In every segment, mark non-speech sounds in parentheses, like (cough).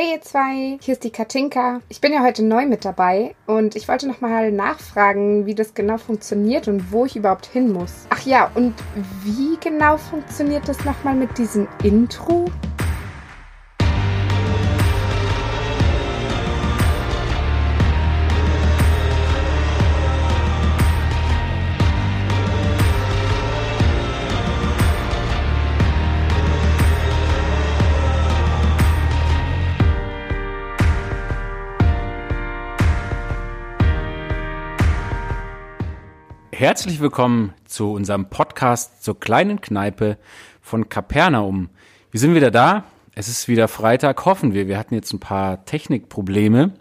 Hey ihr zwei, hier ist die Katinka. Ich bin ja heute neu mit dabei und ich wollte nochmal nachfragen, wie das genau funktioniert und wo ich überhaupt hin muss. Ach ja, und wie genau funktioniert das nochmal mit diesem Intro? Herzlich willkommen zu unserem Podcast zur kleinen Kneipe von Kapernaum. Wir sind wieder da. Es ist wieder Freitag, hoffen wir. Wir hatten jetzt ein paar Technikprobleme.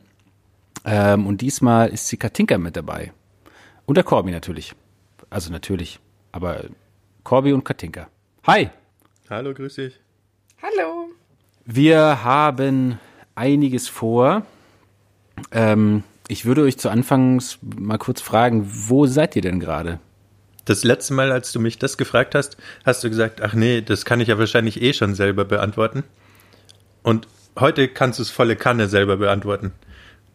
Ähm, und diesmal ist die Katinka mit dabei. Und der Corby natürlich. Also natürlich. Aber Corby und Katinka. Hi. Hallo, grüß dich. Hallo. Wir haben einiges vor. Ähm, ich würde euch zu Anfangs mal kurz fragen, wo seid ihr denn gerade? Das letzte Mal, als du mich das gefragt hast, hast du gesagt, ach nee, das kann ich ja wahrscheinlich eh schon selber beantworten. Und heute kannst du es volle Kanne selber beantworten.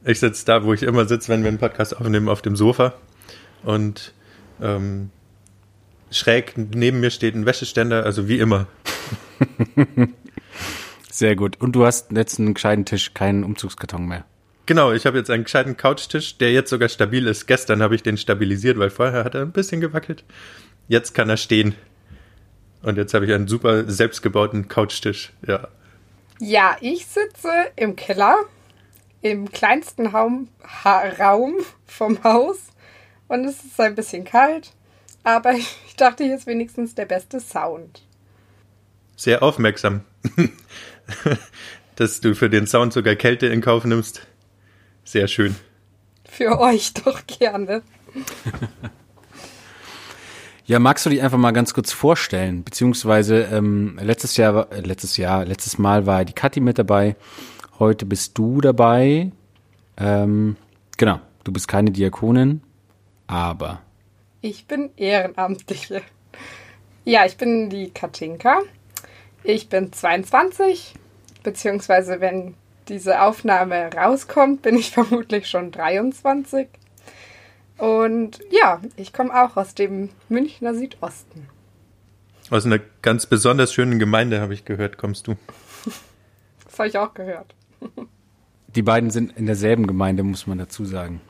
Ich sitze da, wo ich immer sitze, wenn wir einen Podcast aufnehmen, auf dem Sofa. Und ähm, schräg neben mir steht ein Wäscheständer, also wie immer. (laughs) Sehr gut. Und du hast jetzt einen gescheiten Tisch, keinen Umzugskarton mehr. Genau, ich habe jetzt einen gescheiten Couchtisch, der jetzt sogar stabil ist. Gestern habe ich den stabilisiert, weil vorher hat er ein bisschen gewackelt. Jetzt kann er stehen. Und jetzt habe ich einen super selbstgebauten Couchtisch. Ja. Ja, ich sitze im Keller, im kleinsten Raum, ha Raum vom Haus. Und es ist ein bisschen kalt. Aber (laughs) ich dachte, hier ist wenigstens der beste Sound. Sehr aufmerksam, (laughs) dass du für den Sound sogar Kälte in Kauf nimmst. Sehr schön. Für euch doch gerne. (laughs) ja, magst du dich einfach mal ganz kurz vorstellen? Beziehungsweise ähm, letztes Jahr, äh, letztes Jahr, letztes Mal war die Kathi mit dabei. Heute bist du dabei. Ähm, genau, du bist keine Diakonin, aber. Ich bin Ehrenamtliche. Ja, ich bin die Katinka. Ich bin 22, beziehungsweise wenn diese Aufnahme rauskommt, bin ich (laughs) vermutlich schon 23. Und ja, ich komme auch aus dem Münchner Südosten. Aus einer ganz besonders schönen Gemeinde, habe ich gehört, kommst du. (laughs) das habe ich auch gehört. Die beiden sind in derselben Gemeinde, muss man dazu sagen.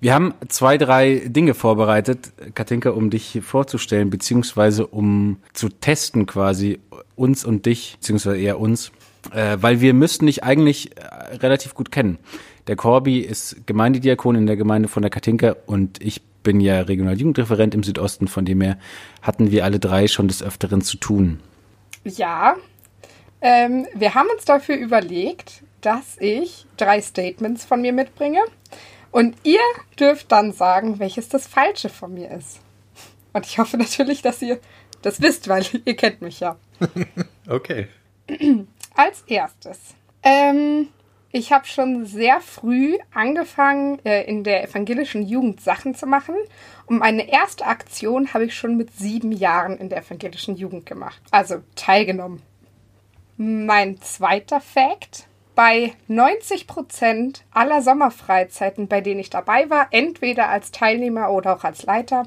Wir haben zwei, drei Dinge vorbereitet, Katinka, um dich vorzustellen, beziehungsweise um zu testen quasi uns und dich, beziehungsweise eher uns äh, weil wir müssten dich eigentlich äh, relativ gut kennen. Der Corby ist Gemeindediakon in der Gemeinde von der Katinka und ich bin ja Regionaljugendreferent im Südosten, von dem her hatten wir alle drei schon des Öfteren zu tun. Ja, ähm, wir haben uns dafür überlegt, dass ich drei Statements von mir mitbringe und ihr dürft dann sagen, welches das Falsche von mir ist. Und ich hoffe natürlich, dass ihr das wisst, weil (laughs) ihr kennt mich ja. (laughs) okay. (clears throat) Als erstes. Ähm, ich habe schon sehr früh angefangen, äh, in der evangelischen Jugend Sachen zu machen. Und meine erste Aktion habe ich schon mit sieben Jahren in der evangelischen Jugend gemacht. Also teilgenommen. Mein zweiter Fact. Bei 90 Prozent aller Sommerfreizeiten, bei denen ich dabei war, entweder als Teilnehmer oder auch als Leiter,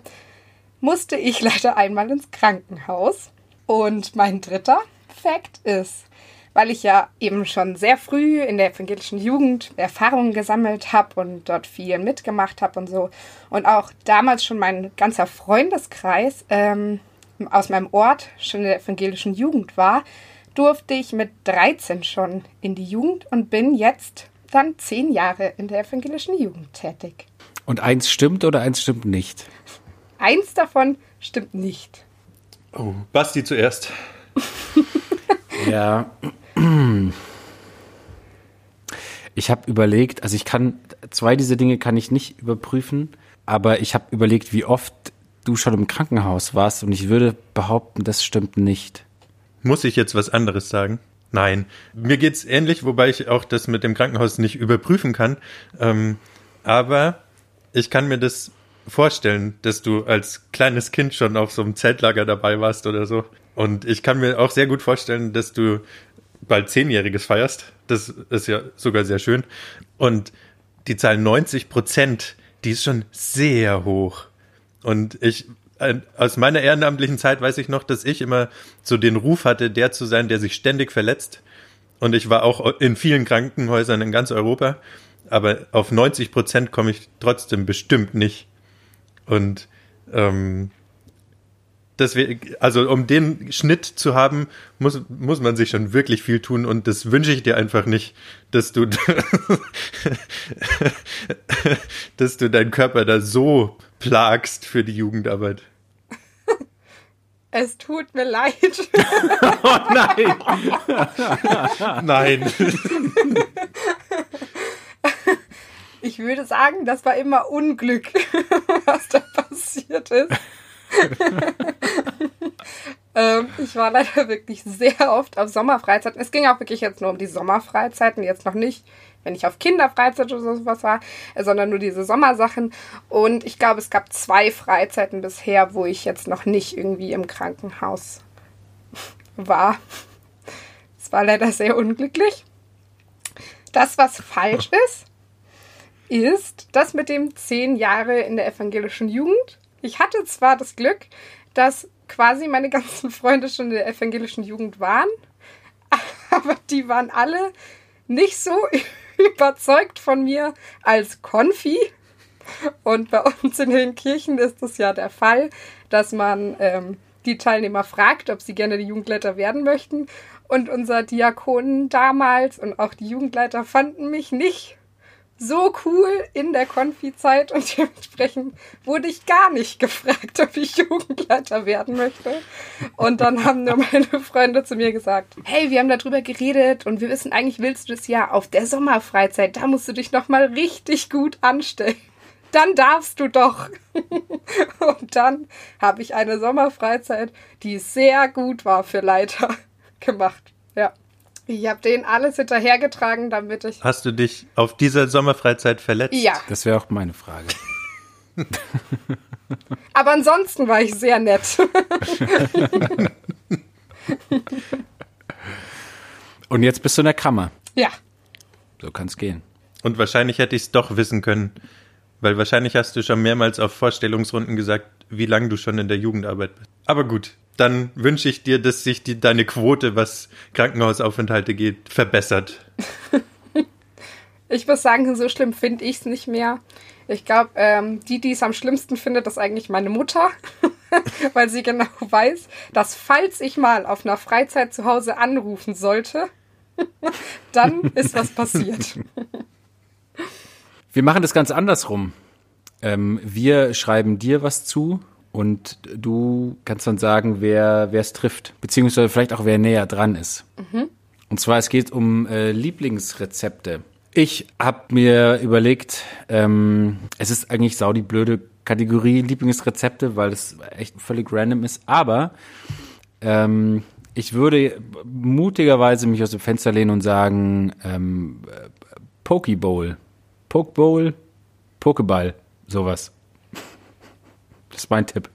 musste ich (laughs) leider einmal ins Krankenhaus. Und mein dritter Fact ist, weil ich ja eben schon sehr früh in der evangelischen Jugend Erfahrungen gesammelt habe und dort viel mitgemacht habe und so. Und auch damals schon mein ganzer Freundeskreis ähm, aus meinem Ort schon in der evangelischen Jugend war, durfte ich mit 13 schon in die Jugend und bin jetzt dann zehn Jahre in der evangelischen Jugend tätig. Und eins stimmt oder eins stimmt nicht? Eins davon stimmt nicht. Oh, Basti zuerst. (laughs) ja, ich habe überlegt, also ich kann, zwei dieser Dinge kann ich nicht überprüfen, aber ich habe überlegt, wie oft du schon im Krankenhaus warst und ich würde behaupten, das stimmt nicht. Muss ich jetzt was anderes sagen? Nein. Mir geht's ähnlich, wobei ich auch das mit dem Krankenhaus nicht überprüfen kann. Ähm, aber ich kann mir das vorstellen, dass du als kleines Kind schon auf so einem Zeltlager dabei warst oder so. Und ich kann mir auch sehr gut vorstellen, dass du bald Zehnjähriges feierst. Das ist ja sogar sehr schön. Und die Zahl 90 Prozent, die ist schon sehr hoch. Und ich, aus meiner ehrenamtlichen Zeit weiß ich noch, dass ich immer so den Ruf hatte, der zu sein, der sich ständig verletzt. Und ich war auch in vielen Krankenhäusern in ganz Europa. Aber auf 90 Prozent komme ich trotzdem bestimmt nicht. Und ähm, deswegen, also um den Schnitt zu haben, muss, muss man sich schon wirklich viel tun und das wünsche ich dir einfach nicht, dass du, (laughs) dass du deinen Körper da so plagst für die Jugendarbeit. Es tut mir leid. (laughs) Oh nein! Nein. Ich würde sagen, das war immer Unglück, (laughs) was da passiert ist. (laughs) ähm, ich war leider wirklich sehr oft auf Sommerfreizeiten. Es ging auch wirklich jetzt nur um die Sommerfreizeiten, jetzt noch nicht, wenn ich auf Kinderfreizeit oder sowas war, äh, sondern nur diese Sommersachen. Und ich glaube, es gab zwei Freizeiten bisher, wo ich jetzt noch nicht irgendwie im Krankenhaus (laughs) war. Es war leider sehr unglücklich. Das, was falsch (laughs) ist, ist das mit dem zehn Jahre in der evangelischen Jugend. Ich hatte zwar das Glück, dass quasi meine (laughs) ganzen Freunde schon in der evangelischen Jugend waren, (laughs) aber die waren alle nicht so (laughs) überzeugt von mir als Konfi. Und bei uns in den Kirchen ist es ja der Fall, dass man ähm, die Teilnehmer fragt, ob sie gerne die Jugendleiter werden möchten. Und unser Diakon damals und auch die Jugendleiter fanden mich nicht so cool in der Konfi-Zeit und dementsprechend wurde ich gar nicht gefragt, ob ich Jugendleiter werden möchte. Und dann haben nur meine Freunde zu mir gesagt, hey, wir haben darüber geredet und wir wissen eigentlich, willst du das ja auf der Sommerfreizeit, da musst du dich nochmal richtig gut anstellen. Dann darfst du doch. (laughs) Und dann habe ich eine Sommerfreizeit, die sehr gut war für Leiter gemacht. Ja. Ich habe denen alles hinterhergetragen, damit ich. Hast du dich auf dieser Sommerfreizeit verletzt? Ja. Das wäre auch meine Frage. (laughs) Aber ansonsten war ich sehr nett. (laughs) Und jetzt bist du in der Kammer. ja. So kann es gehen. Und wahrscheinlich hätte ich es doch wissen können, weil wahrscheinlich hast du schon mehrmals auf Vorstellungsrunden gesagt, wie lange du schon in der Jugendarbeit bist. Aber gut, dann wünsche ich dir, dass sich die, deine Quote, was Krankenhausaufenthalte geht, verbessert. Ich muss sagen, so schlimm finde ich es nicht mehr. Ich glaube, ähm, die, die es am schlimmsten findet, ist eigentlich meine Mutter, (laughs) weil sie genau weiß, dass falls ich mal auf einer Freizeit zu Hause anrufen sollte, (laughs) dann ist was passiert. Wir machen das ganz andersrum. Ähm, wir schreiben dir was zu und du kannst dann sagen, wer es trifft, beziehungsweise vielleicht auch wer näher dran ist. Und zwar es geht um äh, Lieblingsrezepte. Ich habe mir überlegt, ähm, es ist eigentlich sau die blöde Kategorie Lieblingsrezepte, weil es echt völlig random ist. Aber ähm, ich würde mutigerweise mich aus dem Fenster lehnen und sagen ähm, äh, Pokeball, Pokeball, Pokeball, sowas. Das ist mein Tipp.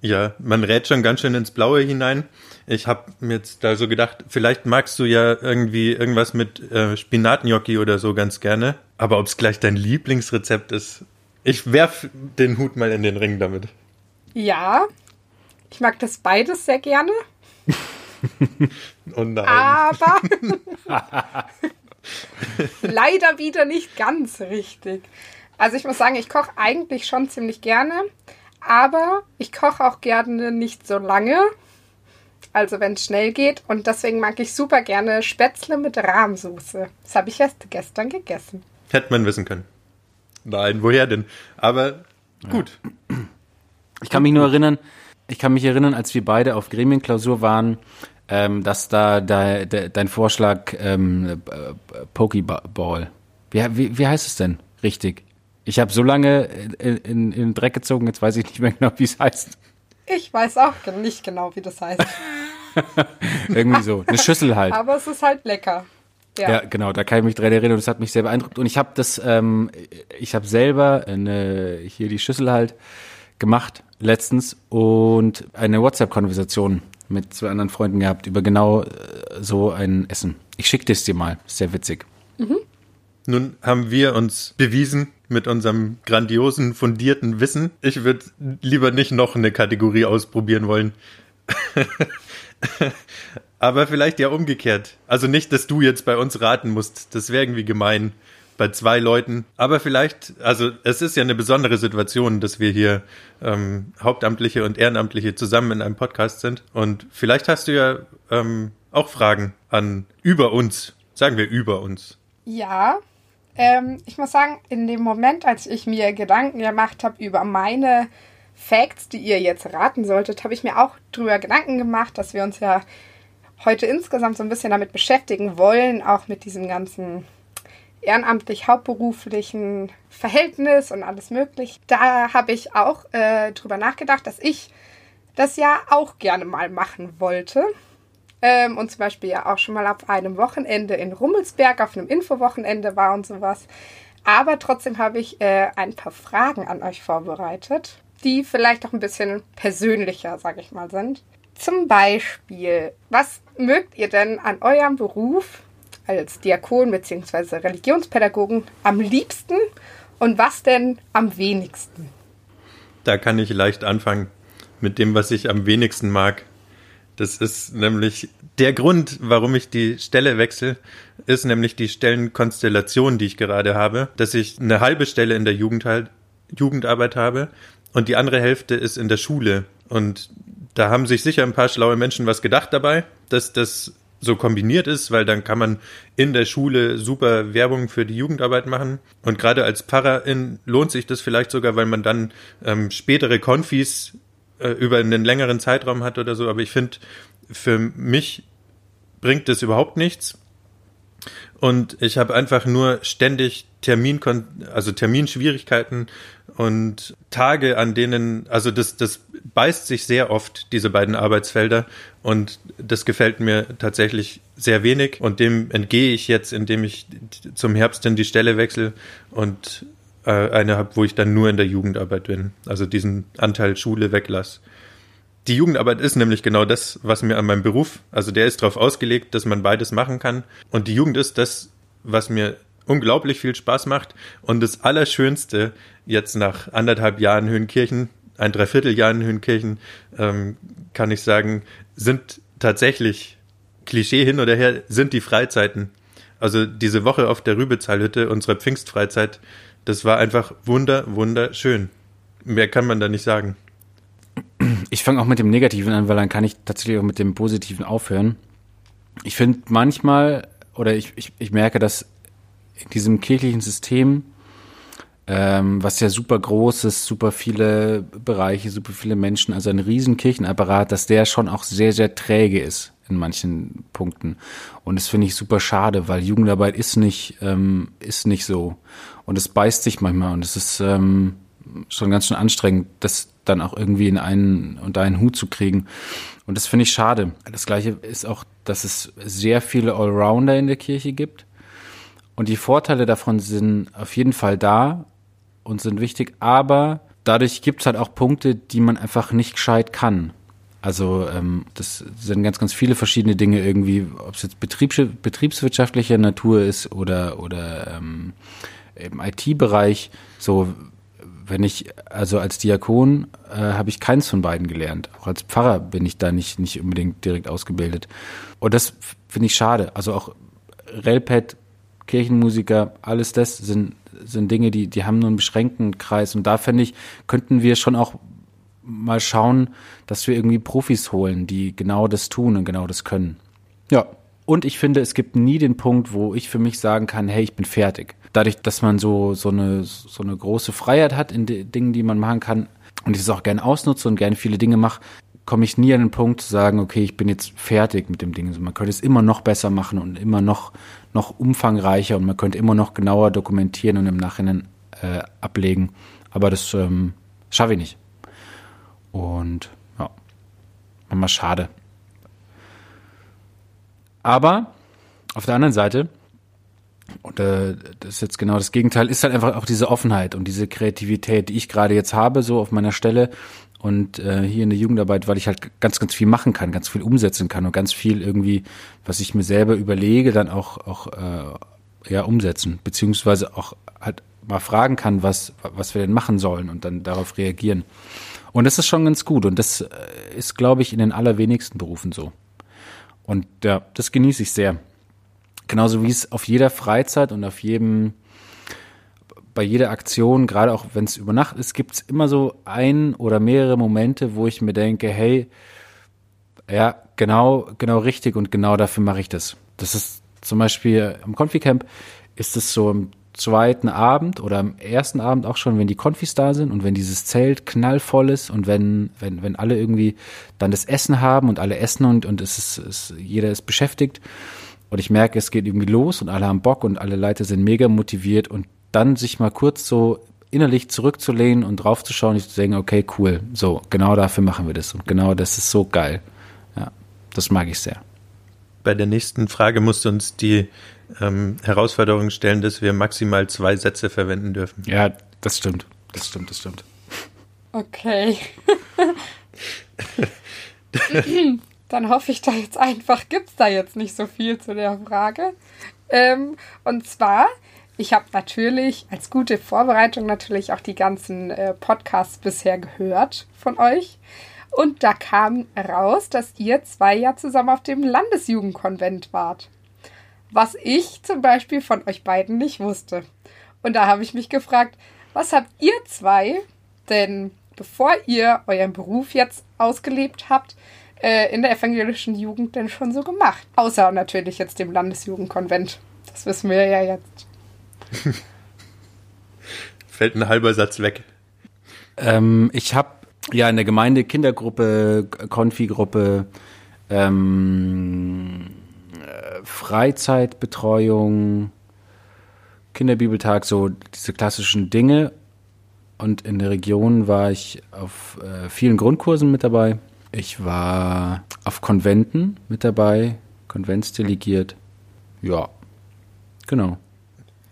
Ja, man rät schon ganz schön ins Blaue hinein. Ich habe mir jetzt da so gedacht, vielleicht magst du ja irgendwie irgendwas mit äh, Spinatgnocchi oder so ganz gerne. Aber ob es gleich dein Lieblingsrezept ist, ich werf den Hut mal in den Ring damit. Ja, ich mag das beides sehr gerne, (laughs) Oh nein. aber (laughs) leider wieder nicht ganz richtig. Also ich muss sagen, ich koche eigentlich schon ziemlich gerne, aber ich koche auch gerne nicht so lange. Also wenn es schnell geht. Und deswegen mag ich super gerne Spätzle mit Rahmsoße. Das habe ich erst gestern gegessen. Hätte man wissen können. Nein, woher denn? Aber gut. Ich kann mich nur erinnern, ich kann mich erinnern, als wir beide auf Gremienklausur waren, ähm, dass da, da, de, dein Vorschlag ähm, äh, Pokeball. Wie, wie, wie heißt es denn richtig? Ich habe so lange in, in, in den Dreck gezogen, jetzt weiß ich nicht mehr genau, wie es heißt. Ich weiß auch nicht genau, wie das heißt. (laughs) Irgendwie so. Eine Schüssel halt. Aber es ist halt lecker. Ja. Ja, genau, da kann ich mich dran erinnern und das hat mich sehr beeindruckt. Und ich habe das, ähm, ich habe selber eine, hier die Schüssel halt gemacht letztens und eine WhatsApp-Konversation mit zwei anderen Freunden gehabt über genau äh, so ein Essen. Ich schicke es dir mal, sehr witzig. Nun haben wir uns bewiesen mit unserem grandiosen, fundierten Wissen. Ich würde lieber nicht noch eine Kategorie ausprobieren wollen. (laughs) Aber vielleicht ja umgekehrt. Also nicht, dass du jetzt bei uns raten musst. Das wäre irgendwie gemein bei zwei Leuten. Aber vielleicht, also es ist ja eine besondere Situation, dass wir hier ähm, Hauptamtliche und Ehrenamtliche zusammen in einem Podcast sind. Und vielleicht hast du ja ähm, auch Fragen an über uns. Sagen wir über uns. Ja, ähm, ich muss sagen, in dem Moment, als ich mir Gedanken gemacht habe über meine Facts, die ihr jetzt raten solltet, habe ich mir auch drüber Gedanken gemacht, dass wir uns ja heute insgesamt so ein bisschen damit beschäftigen wollen, auch mit diesem ganzen ehrenamtlich hauptberuflichen Verhältnis und alles möglich. Da habe ich auch äh, drüber nachgedacht, dass ich das ja auch gerne mal machen wollte. Ähm, und zum Beispiel ja auch schon mal auf einem Wochenende in Rummelsberg auf einem Infowochenende war und sowas. Aber trotzdem habe ich äh, ein paar Fragen an euch vorbereitet, die vielleicht auch ein bisschen persönlicher, sage ich mal, sind. Zum Beispiel, was mögt ihr denn an eurem Beruf als Diakon bzw. Religionspädagogen am liebsten und was denn am wenigsten? Da kann ich leicht anfangen mit dem, was ich am wenigsten mag. Das ist nämlich der Grund, warum ich die Stelle wechsle, ist nämlich die Stellenkonstellation, die ich gerade habe, dass ich eine halbe Stelle in der Jugend Jugendarbeit habe und die andere Hälfte ist in der Schule. Und da haben sich sicher ein paar schlaue Menschen was gedacht dabei, dass das so kombiniert ist, weil dann kann man in der Schule super Werbung für die Jugendarbeit machen. Und gerade als Pfarrerin lohnt sich das vielleicht sogar, weil man dann ähm, spätere Konfis äh, über einen längeren Zeitraum hat oder so. Aber ich finde, für mich bringt das überhaupt nichts. Und ich habe einfach nur ständig Termin, also Terminschwierigkeiten und Tage, an denen, also das, das beißt sich sehr oft, diese beiden Arbeitsfelder. Und das gefällt mir tatsächlich sehr wenig. Und dem entgehe ich jetzt, indem ich zum Herbst in die Stelle wechsle und äh, eine habe, wo ich dann nur in der Jugendarbeit bin. Also diesen Anteil Schule weglasse. Die Jugendarbeit ist nämlich genau das, was mir an meinem Beruf, also der ist darauf ausgelegt, dass man beides machen kann. Und die Jugend ist das, was mir unglaublich viel Spaß macht. Und das Allerschönste jetzt nach anderthalb Jahren Höhenkirchen, ein Dreivierteljahr in Höhenkirchen, ähm, kann ich sagen, sind tatsächlich Klischee hin oder her, sind die Freizeiten. Also diese Woche auf der Rübezahlhütte, unsere Pfingstfreizeit, das war einfach wunder, wunderschön. Mehr kann man da nicht sagen. Ich fange auch mit dem Negativen an, weil dann kann ich tatsächlich auch mit dem Positiven aufhören. Ich finde manchmal, oder ich, ich, ich merke, dass in diesem kirchlichen System, ähm, was ja super groß ist, super viele Bereiche, super viele Menschen, also ein riesen Kirchenapparat, dass der schon auch sehr, sehr träge ist in manchen Punkten. Und das finde ich super schade, weil Jugendarbeit ist nicht, ähm, ist nicht so. Und es beißt sich manchmal und es ist ähm, schon ganz schön anstrengend, das dann auch irgendwie in einen unter einen Hut zu kriegen. Und das finde ich schade. Das gleiche ist auch, dass es sehr viele Allrounder in der Kirche gibt. Und die Vorteile davon sind auf jeden Fall da und sind wichtig, aber dadurch gibt es halt auch Punkte, die man einfach nicht gescheit kann. Also ähm, das sind ganz, ganz viele verschiedene Dinge irgendwie, ob es jetzt betriebs betriebswirtschaftlicher Natur ist oder oder ähm, im IT-Bereich. So wenn ich, also als Diakon äh, habe ich keins von beiden gelernt. Auch als Pfarrer bin ich da nicht, nicht unbedingt direkt ausgebildet. Und das finde ich schade. Also auch Relpad, Kirchenmusiker, alles das sind, sind Dinge, die, die haben nur einen beschränkten Kreis. Und da finde ich, könnten wir schon auch mal schauen, dass wir irgendwie Profis holen, die genau das tun und genau das können. Ja. Und ich finde, es gibt nie den Punkt, wo ich für mich sagen kann, hey, ich bin fertig dadurch, dass man so, so eine, so eine große Freiheit hat in den Dingen, die man machen kann und ich es auch gerne ausnutze und gerne viele Dinge mache, komme ich nie an den Punkt zu sagen, okay, ich bin jetzt fertig mit dem Ding. Also man könnte es immer noch besser machen und immer noch, noch umfangreicher und man könnte immer noch genauer dokumentieren und im Nachhinein äh, ablegen. Aber das ähm, schaffe ich nicht. Und ja, manchmal schade. Aber auf der anderen Seite und äh, das ist jetzt genau das Gegenteil, ist halt einfach auch diese Offenheit und diese Kreativität, die ich gerade jetzt habe, so auf meiner Stelle und äh, hier in der Jugendarbeit, weil ich halt ganz, ganz viel machen kann, ganz viel umsetzen kann und ganz viel irgendwie, was ich mir selber überlege, dann auch, auch äh, ja, umsetzen, beziehungsweise auch halt mal fragen kann, was, was wir denn machen sollen und dann darauf reagieren. Und das ist schon ganz gut und das äh, ist, glaube ich, in den allerwenigsten Berufen so. Und ja, das genieße ich sehr. Genauso wie es auf jeder Freizeit und auf jedem, bei jeder Aktion, gerade auch wenn es über Nacht ist, gibt es immer so ein oder mehrere Momente, wo ich mir denke, hey, ja, genau, genau richtig und genau dafür mache ich das. Das ist zum Beispiel am Confi-Camp ist es so im zweiten Abend oder am ersten Abend auch schon, wenn die Konfis da sind und wenn dieses Zelt knallvoll ist und wenn, wenn, wenn alle irgendwie dann das Essen haben und alle essen und, und es ist, es, jeder ist beschäftigt und ich merke, es geht irgendwie los und alle haben Bock und alle Leute sind mega motiviert und dann sich mal kurz so innerlich zurückzulehnen und draufzuschauen und zu denken, okay, cool, so, genau dafür machen wir das und genau das ist so geil. Ja, das mag ich sehr. Bei der nächsten Frage musst du uns die ähm, Herausforderung stellen, dass wir maximal zwei Sätze verwenden dürfen. Ja, das stimmt. Das stimmt, das stimmt. Okay. (laughs) Dann hoffe ich da jetzt einfach, gibt es da jetzt nicht so viel zu der Frage. Ähm, und zwar, ich habe natürlich als gute Vorbereitung natürlich auch die ganzen äh, Podcasts bisher gehört von euch. Und da kam raus, dass ihr zwei ja zusammen auf dem Landesjugendkonvent wart was ich zum Beispiel von euch beiden nicht wusste. Und da habe ich mich gefragt, was habt ihr zwei denn, bevor ihr euren Beruf jetzt ausgelebt habt, äh, in der evangelischen Jugend denn schon so gemacht? Außer natürlich jetzt dem Landesjugendkonvent. Das wissen wir ja jetzt. (laughs) Fällt ein halber Satz weg. Ähm, ich habe ja in der Gemeinde Kindergruppe, Konfi-Gruppe, ähm, Freizeitbetreuung, Kinderbibeltag, so diese klassischen Dinge. Und in der Region war ich auf äh, vielen Grundkursen mit dabei. Ich war auf Konventen mit dabei, konventsdelegiert. Ja, genau.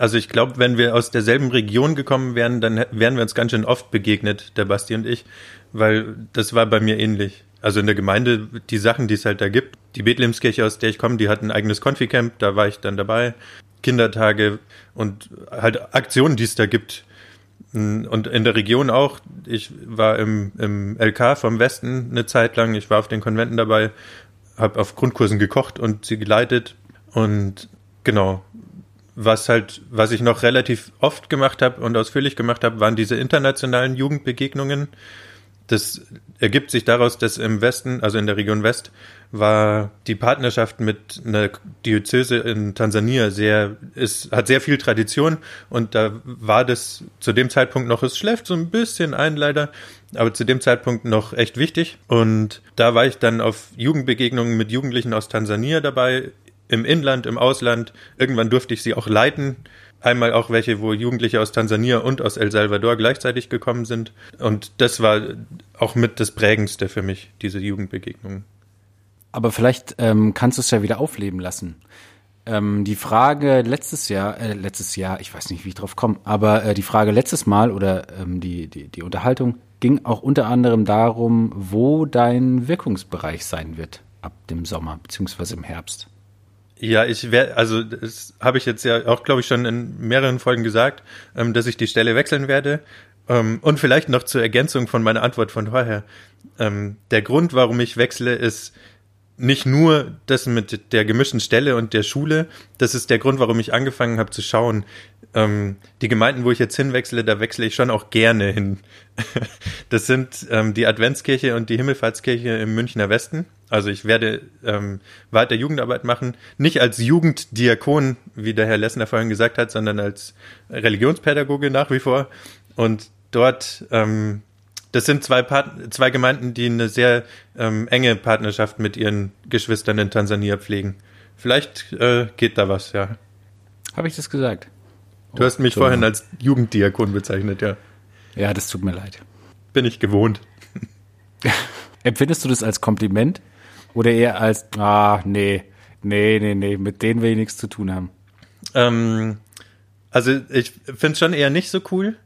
Also ich glaube, wenn wir aus derselben Region gekommen wären, dann wären wir uns ganz schön oft begegnet, der Basti und ich, weil das war bei mir ähnlich. Also in der Gemeinde, die Sachen, die es halt da gibt. Die Bethlehemskirche, aus der ich komme, die hat ein eigenes Konfi-Camp, da war ich dann dabei. Kindertage und halt Aktionen, die es da gibt. Und in der Region auch. Ich war im, im LK vom Westen eine Zeit lang. Ich war auf den Konventen dabei, habe auf Grundkursen gekocht und sie geleitet. Und genau, was halt, was ich noch relativ oft gemacht habe und ausführlich gemacht habe, waren diese internationalen Jugendbegegnungen. Das ergibt sich daraus, dass im Westen, also in der Region West, war die Partnerschaft mit einer Diözese in Tansania sehr, ist, hat sehr viel Tradition und da war das zu dem Zeitpunkt noch, es schläft so ein bisschen ein leider, aber zu dem Zeitpunkt noch echt wichtig. Und da war ich dann auf Jugendbegegnungen mit Jugendlichen aus Tansania dabei, im Inland, im Ausland. Irgendwann durfte ich sie auch leiten Einmal auch welche, wo Jugendliche aus Tansania und aus El Salvador gleichzeitig gekommen sind. Und das war auch mit das Prägendste für mich, diese Jugendbegegnungen. Aber vielleicht ähm, kannst du es ja wieder aufleben lassen. Ähm, die Frage letztes Jahr, äh, letztes Jahr, ich weiß nicht, wie ich drauf komme, aber äh, die Frage letztes Mal oder ähm, die, die, die Unterhaltung ging auch unter anderem darum, wo dein Wirkungsbereich sein wird ab dem Sommer beziehungsweise im Herbst. Ja, ich werde, also das habe ich jetzt ja auch, glaube ich, schon in mehreren Folgen gesagt, ähm, dass ich die Stelle wechseln werde. Ähm, und vielleicht noch zur Ergänzung von meiner Antwort von vorher. Ähm, der Grund, warum ich wechsle, ist nicht nur das mit der gemischten Stelle und der Schule. Das ist der Grund, warum ich angefangen habe zu schauen. Ähm, die Gemeinden, wo ich jetzt hinwechsle, da wechsle ich schon auch gerne hin. (laughs) das sind ähm, die Adventskirche und die Himmelfahrtskirche im Münchner Westen. Also ich werde ähm, weiter Jugendarbeit machen, nicht als Jugenddiakon, wie der Herr Lessner vorhin gesagt hat, sondern als Religionspädagoge nach wie vor. Und dort, ähm, das sind zwei, Part zwei Gemeinden, die eine sehr ähm, enge Partnerschaft mit ihren Geschwistern in Tansania pflegen. Vielleicht äh, geht da was, ja. Habe ich das gesagt? Du hast mich oh, vorhin als Jugenddiakon bezeichnet, ja. Ja, das tut mir leid. Bin ich gewohnt. (laughs) Empfindest du das als Kompliment? Oder eher als, ah, nee, nee, nee, nee, mit denen will ich nichts zu tun haben? Ähm, also ich finde es schon eher nicht so cool,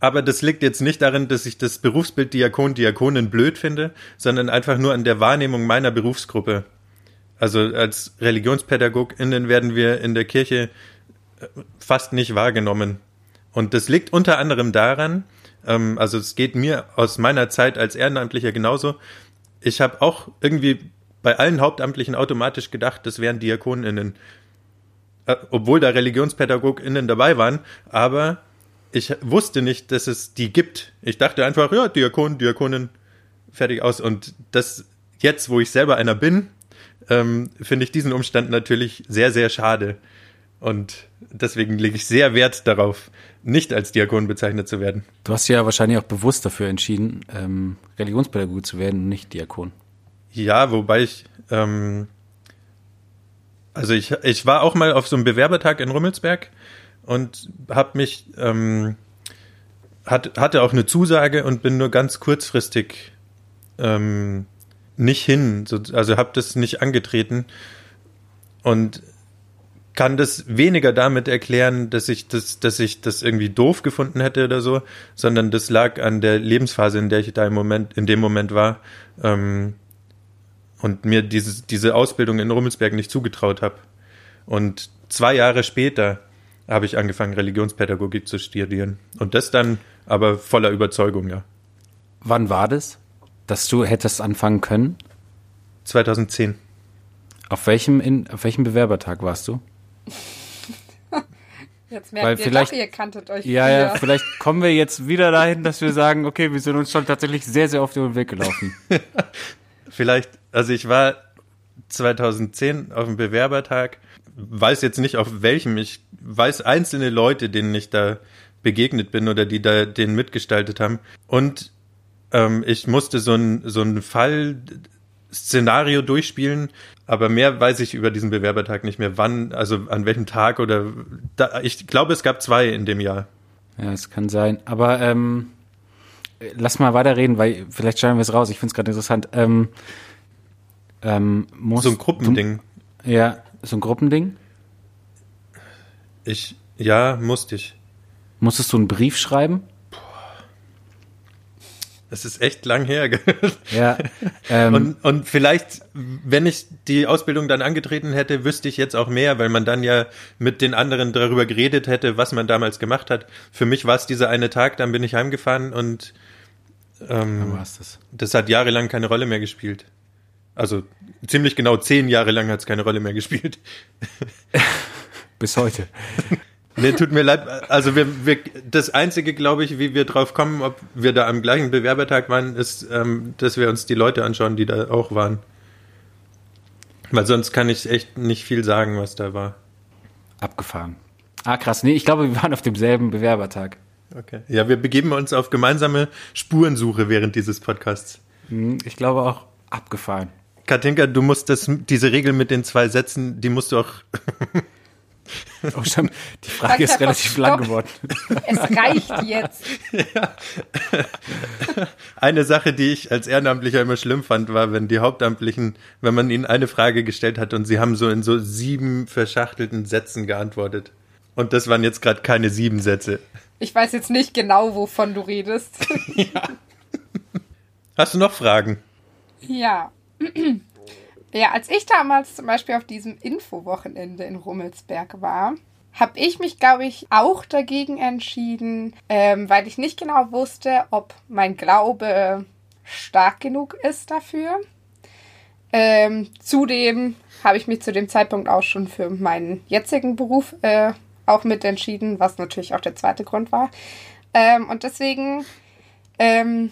Aber das liegt jetzt nicht darin, dass ich das Berufsbild Diakon, Diakonin blöd finde, sondern einfach nur an der Wahrnehmung meiner Berufsgruppe. Also als ReligionspädagogInnen werden wir in der Kirche fast nicht wahrgenommen. Und das liegt unter anderem daran, ähm, also es geht mir aus meiner Zeit als Ehrenamtlicher genauso. Ich habe auch irgendwie bei allen Hauptamtlichen automatisch gedacht, das wären DiakonInnen. Äh, obwohl da ReligionspädagogInnen dabei waren, aber ich wusste nicht, dass es die gibt. Ich dachte einfach, ja, Diakon, Diakonin, fertig aus. Und das jetzt, wo ich selber einer bin, ähm, finde ich diesen Umstand natürlich sehr, sehr schade. Und deswegen lege ich sehr Wert darauf, nicht als Diakon bezeichnet zu werden. Du hast ja wahrscheinlich auch bewusst dafür entschieden, ähm, Religionspädagoge zu werden und nicht Diakon. Ja, wobei ich, ähm, also ich, ich war auch mal auf so einem Bewerbertag in Rummelsberg und habe mich, ähm, hat, hatte auch eine Zusage und bin nur ganz kurzfristig ähm, nicht hin, so, also habe das nicht angetreten und kann das weniger damit erklären, dass ich das, dass ich das irgendwie doof gefunden hätte oder so, sondern das lag an der Lebensphase, in der ich da im Moment, in dem Moment war ähm, und mir diese, diese Ausbildung in Rummelsberg nicht zugetraut habe. Und zwei Jahre später habe ich angefangen, Religionspädagogik zu studieren. Und das dann aber voller Überzeugung, ja. Wann war das, dass du hättest anfangen können? 2010. Auf welchem, in, auf welchem Bewerbertag warst du? (laughs) Jetzt merkt Weil ihr vielleicht- doch, ihr kanntet euch Ja, ja, vielleicht kommen wir jetzt wieder dahin, dass wir sagen, okay, wir sind uns schon tatsächlich sehr, sehr oft über den Weg gelaufen. (laughs) Vielleicht, also ich war 2010 auf dem Bewerbertag, weiß jetzt nicht auf welchem, ich weiß einzelne Leute, denen ich da begegnet bin oder die da den mitgestaltet haben. Und ähm, ich musste so ein, so ein Fall-Szenario durchspielen, aber mehr weiß ich über diesen Bewerbertag nicht mehr, wann, also an welchem Tag oder da, ich glaube, es gab zwei in dem Jahr. Ja, es kann sein. Aber ähm, lass mal weiterreden, weil vielleicht schneiden wir es raus. Ich finde es gerade interessant. Ähm, ähm, So ein Gruppending. Du, ja, so ein Gruppending. Ich, ja, musste ich. Musstest du einen Brief schreiben? Es ist echt lang her. Ja. (laughs) Ähm, Und, und vielleicht, wenn ich die Ausbildung dann angetreten hätte, wüsste ich jetzt auch mehr, weil man dann ja mit den anderen darüber geredet hätte, was man damals gemacht hat. Für mich war es dieser eine Tag, dann bin ich heimgefahren und ähm, das hat jahrelang keine Rolle mehr gespielt. Also ziemlich genau zehn Jahre lang hat es keine Rolle mehr gespielt. (laughs) Bis heute. Nee, tut mir leid. Also wir, wir das Einzige, glaube ich, wie wir drauf kommen, ob wir da am gleichen Bewerbertag waren, ist, ähm, dass wir uns die Leute anschauen, die da auch waren. Weil sonst kann ich echt nicht viel sagen, was da war. Abgefahren. Ah, krass. Nee, ich glaube, wir waren auf demselben Bewerbertag. Okay. Ja, wir begeben uns auf gemeinsame Spurensuche während dieses Podcasts. Hm, Ich glaube auch abgefahren. Katinka, du musst das, diese Regel mit den zwei Sätzen, die musst du auch. (laughs) (laughs) Oh, stimmt. Die Frage ist relativ lang Stopp. geworden. (laughs) Es reicht jetzt. Eine Sache, die ich als Ehrenamtlicher immer schlimm fand, war, wenn die Hauptamtlichen, wenn man ihnen eine Frage gestellt hat und sie haben so in so sieben verschachtelten Sätzen geantwortet. Und das waren jetzt gerade keine sieben Sätze. Ich weiß jetzt nicht genau, wovon du redest. (laughs) Hast du noch Fragen? Ja. Ja, als ich damals zum Beispiel auf diesem Infowochenende in Rummelsberg war, habe ich mich, glaube ich, auch dagegen entschieden, ähm, weil ich nicht genau wusste, ob mein Glaube stark genug ist dafür. Ähm, zudem habe ich mich zu dem Zeitpunkt auch schon für meinen jetzigen Beruf äh, auch mit entschieden, was natürlich auch der zweite Grund war. Ähm, und deswegen ähm,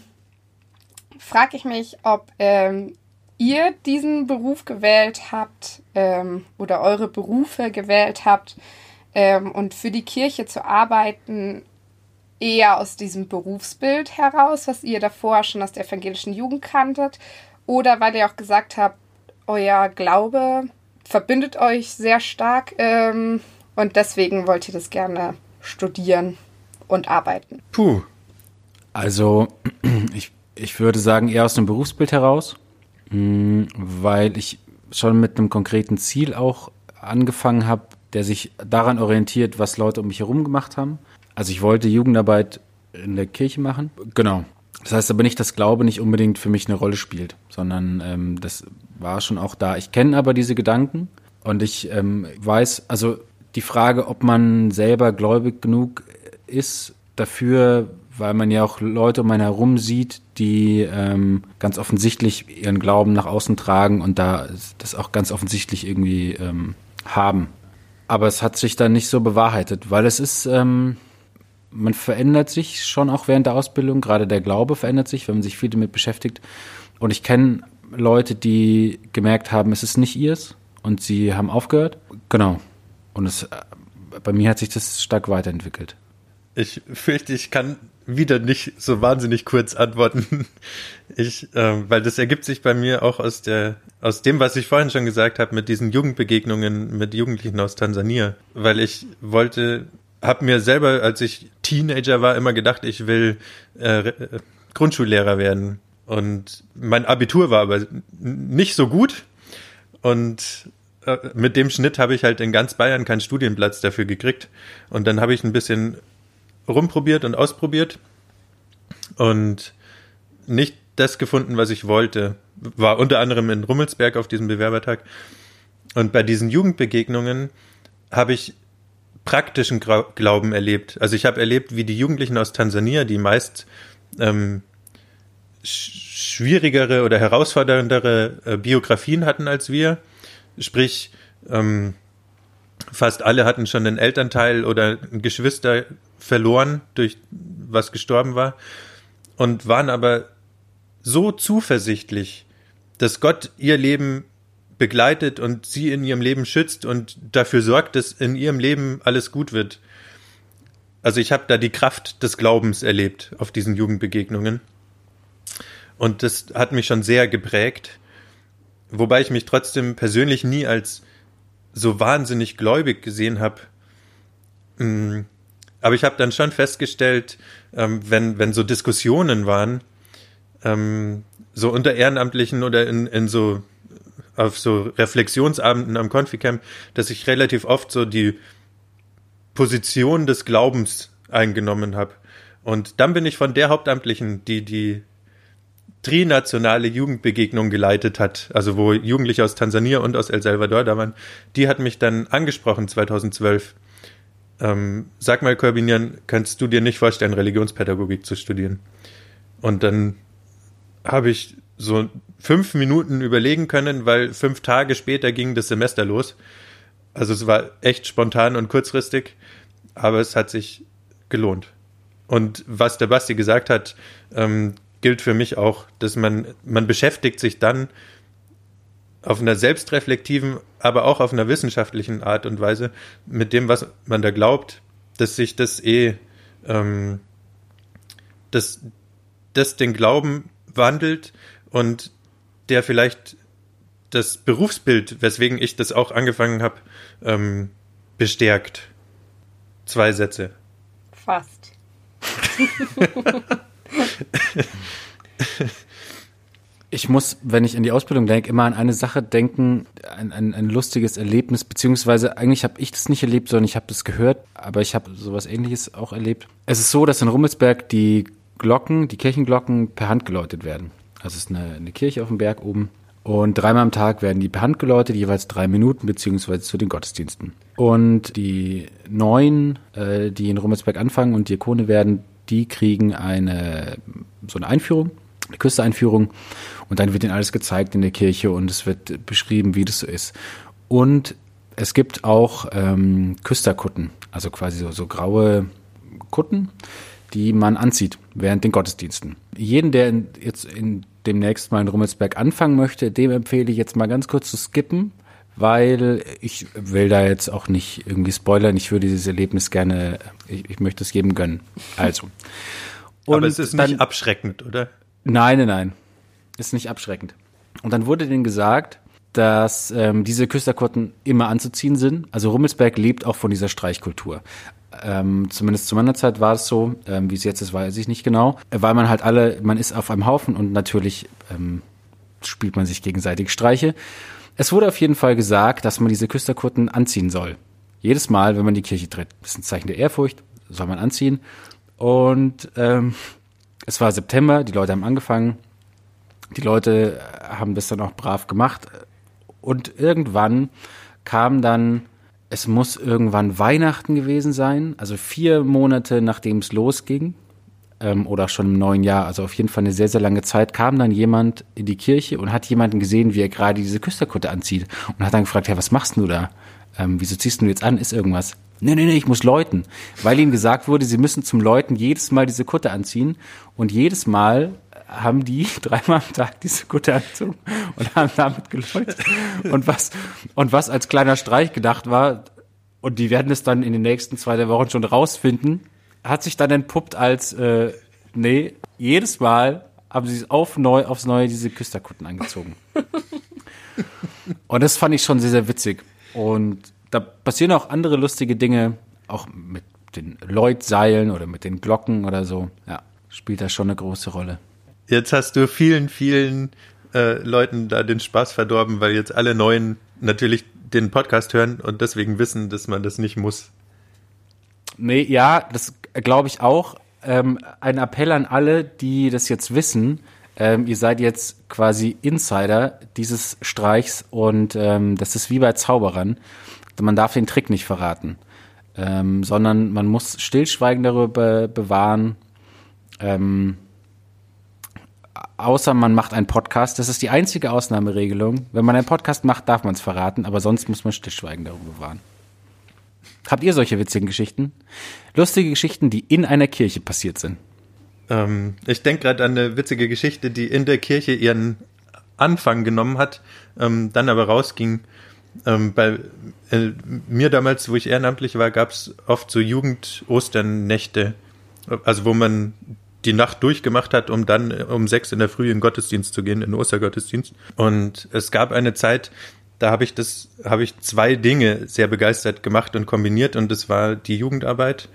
frage ich mich, ob ähm, ihr diesen Beruf gewählt habt ähm, oder eure Berufe gewählt habt ähm, und für die Kirche zu arbeiten, eher aus diesem Berufsbild heraus, was ihr davor schon aus der evangelischen Jugend kanntet, oder weil ihr auch gesagt habt, euer Glaube verbindet euch sehr stark ähm, und deswegen wollt ihr das gerne studieren und arbeiten. Puh. Also, (clears throat) ich, ich würde sagen, eher aus dem Berufsbild heraus, weil ich schon mit einem konkreten Ziel auch angefangen habe, der sich daran orientiert, was Leute um mich herum gemacht haben. Also ich wollte Jugendarbeit in der Kirche machen. Genau. Das heißt aber nicht, dass Glaube nicht unbedingt für mich eine Rolle spielt, sondern ähm, das war schon auch da. Ich kenne aber diese Gedanken und ich ähm, weiß, also die Frage, ob man selber gläubig genug ist dafür, weil man ja auch Leute um einen herum sieht, die ähm, ganz offensichtlich ihren Glauben nach außen tragen und da das auch ganz offensichtlich irgendwie ähm, haben. Aber es hat sich dann nicht so bewahrheitet, weil es ist, ähm, man verändert sich schon auch während der Ausbildung, gerade der Glaube verändert sich, wenn man sich viel damit beschäftigt. Und ich kenne Leute, die gemerkt haben, es ist nicht ihrs und sie haben aufgehört. Genau. Und es, bei mir hat sich das stark weiterentwickelt. Ich fürchte, ich kann wieder nicht so wahnsinnig kurz antworten. (laughs) Ich, äh, weil das ergibt sich bei mir auch aus der, aus dem, was ich vorhin schon gesagt habe, mit diesen Jugendbegegnungen mit Jugendlichen aus Tansania. Weil ich wollte, habe mir selber, als ich Teenager war, immer gedacht, ich will äh, Grundschullehrer werden. Und mein Abitur war aber nicht so gut. Und äh, mit dem Schnitt habe ich halt in ganz Bayern keinen Studienplatz dafür gekriegt. Und dann habe ich ein bisschen rumprobiert und ausprobiert und nicht das gefunden, was ich wollte. War unter anderem in Rummelsberg auf diesem Bewerbertag. Und bei diesen Jugendbegegnungen habe ich praktischen Glauben erlebt. Also ich habe erlebt, wie die Jugendlichen aus Tansania, die meist ähm, schwierigere oder herausforderndere äh, Biografien hatten als wir, sprich ähm, fast alle hatten schon einen Elternteil oder ein Geschwister verloren durch was gestorben war und waren aber so zuversichtlich, dass Gott ihr Leben begleitet und sie in ihrem Leben schützt und dafür sorgt, dass in ihrem Leben alles gut wird. Also ich habe da die Kraft des Glaubens erlebt auf diesen Jugendbegegnungen. Und das hat mich schon sehr geprägt, wobei ich mich trotzdem persönlich nie als so wahnsinnig gläubig gesehen habe. Aber ich habe dann schon festgestellt, ähm, wenn, wenn so Diskussionen waren, ähm, so unter Ehrenamtlichen oder in, in so auf so Reflexionsabenden am Conficamp, dass ich relativ oft so die Position des Glaubens eingenommen habe. Und dann bin ich von der Hauptamtlichen, die die trinationale Jugendbegegnung geleitet hat, also wo Jugendliche aus Tansania und aus El Salvador da waren, die hat mich dann angesprochen 2012. Ähm, sag mal, Corbinian, kannst du dir nicht vorstellen, Religionspädagogik zu studieren? Und dann habe ich so fünf Minuten überlegen können, weil fünf Tage später ging das Semester los. Also es war echt spontan und kurzfristig, aber es hat sich gelohnt. Und was der Basti gesagt hat, ähm, gilt für mich auch, dass man, man beschäftigt sich dann auf einer selbstreflektiven, aber auch auf einer wissenschaftlichen Art und Weise mit dem, was man da glaubt, dass sich das eh, ähm, dass das den Glauben wandelt und der vielleicht das Berufsbild, weswegen ich das auch angefangen habe, ähm, bestärkt. Zwei Sätze. Fast. (laughs) (laughs) Ich muss, wenn ich an die Ausbildung denke, immer an eine Sache denken, ein, ein, ein lustiges Erlebnis, beziehungsweise eigentlich habe ich das nicht erlebt, sondern ich habe das gehört, aber ich habe sowas ähnliches auch erlebt. Es ist so, dass in Rummelsberg die Glocken, die Kirchenglocken per Hand geläutet werden. Also es ist eine, eine Kirche auf dem Berg oben und dreimal am Tag werden die per Hand geläutet, jeweils drei Minuten, beziehungsweise zu den Gottesdiensten. Und die neun, äh, die in Rummelsberg anfangen und Diakone werden, die kriegen eine so eine Einführung, eine Küstereinführung und dann wird ihnen alles gezeigt in der Kirche und es wird beschrieben, wie das so ist. Und es gibt auch ähm, Küsterkutten, also quasi so, so graue Kutten, die man anzieht während den Gottesdiensten. Jeden, der in, jetzt in demnächst mal in Rummelsberg anfangen möchte, dem empfehle ich jetzt mal ganz kurz zu skippen, weil ich will da jetzt auch nicht irgendwie spoilern. Ich würde dieses Erlebnis gerne, ich, ich möchte es jedem gönnen. Also. Und Aber es ist dann, nicht abschreckend, oder? Nein, nein, nein. Ist nicht abschreckend. Und dann wurde denen gesagt, dass ähm, diese Küsterkutten immer anzuziehen sind. Also Rummelsberg lebt auch von dieser Streichkultur. Ähm, zumindest zu meiner Zeit war es so, ähm, wie es jetzt ist, weiß ich nicht genau, weil man halt alle, man ist auf einem Haufen und natürlich ähm, spielt man sich gegenseitig Streiche. Es wurde auf jeden Fall gesagt, dass man diese Küsterkutten anziehen soll. Jedes Mal, wenn man die Kirche tritt. Das ist ein Zeichen der Ehrfurcht, soll man anziehen. Und ähm, es war September, die Leute haben angefangen. Die Leute haben das dann auch brav gemacht. Und irgendwann kam dann, es muss irgendwann Weihnachten gewesen sein, also vier Monate nachdem es losging, ähm, oder schon im neuen Jahr, also auf jeden Fall eine sehr, sehr lange Zeit, kam dann jemand in die Kirche und hat jemanden gesehen, wie er gerade diese Küsterkutte anzieht und hat dann gefragt, ja, was machst du da? Ähm, wieso ziehst du jetzt an? Ist irgendwas? Nee, nee, nee, ich muss läuten. Weil ihnen gesagt wurde, sie müssen zum Läuten jedes Mal diese Kutte anziehen. Und jedes Mal haben die (laughs) dreimal am Tag diese Kutte angezogen und haben damit geläutet. Und was, und was als kleiner Streich gedacht war, und die werden es dann in den nächsten zwei der Wochen schon rausfinden, hat sich dann entpuppt als, äh, nee, jedes Mal haben sie auf neu, aufs Neue diese Küsterkutten angezogen. (laughs) Und das fand ich schon sehr, sehr witzig. Und da passieren auch andere lustige Dinge, auch mit den Lloyd-Seilen oder mit den Glocken oder so. Ja, spielt da schon eine große Rolle. Jetzt hast du vielen, vielen äh, Leuten da den Spaß verdorben, weil jetzt alle Neuen natürlich den Podcast hören und deswegen wissen, dass man das nicht muss. Nee, ja, das glaube ich auch. Ähm, ein Appell an alle, die das jetzt wissen. Ähm, ihr seid jetzt quasi Insider dieses Streichs und ähm, das ist wie bei Zauberern. Man darf den Trick nicht verraten, ähm, sondern man muss Stillschweigen darüber bewahren. Ähm, außer man macht einen Podcast. Das ist die einzige Ausnahmeregelung. Wenn man einen Podcast macht, darf man es verraten, aber sonst muss man Stillschweigen darüber bewahren. Habt ihr solche witzigen Geschichten? Lustige Geschichten, die in einer Kirche passiert sind. Ähm, ich denke gerade an eine witzige Geschichte, die in der Kirche ihren Anfang genommen hat, ähm, dann aber rausging. Ähm, bei äh, mir damals, wo ich ehrenamtlich war, gab es oft so Jugend-Ostern-Nächte, also wo man die Nacht durchgemacht hat, um dann um sechs in der Früh in den Gottesdienst zu gehen, in den Ostergottesdienst. Und es gab eine Zeit, da habe ich das, habe ich zwei Dinge sehr begeistert gemacht und kombiniert und das war die Jugendarbeit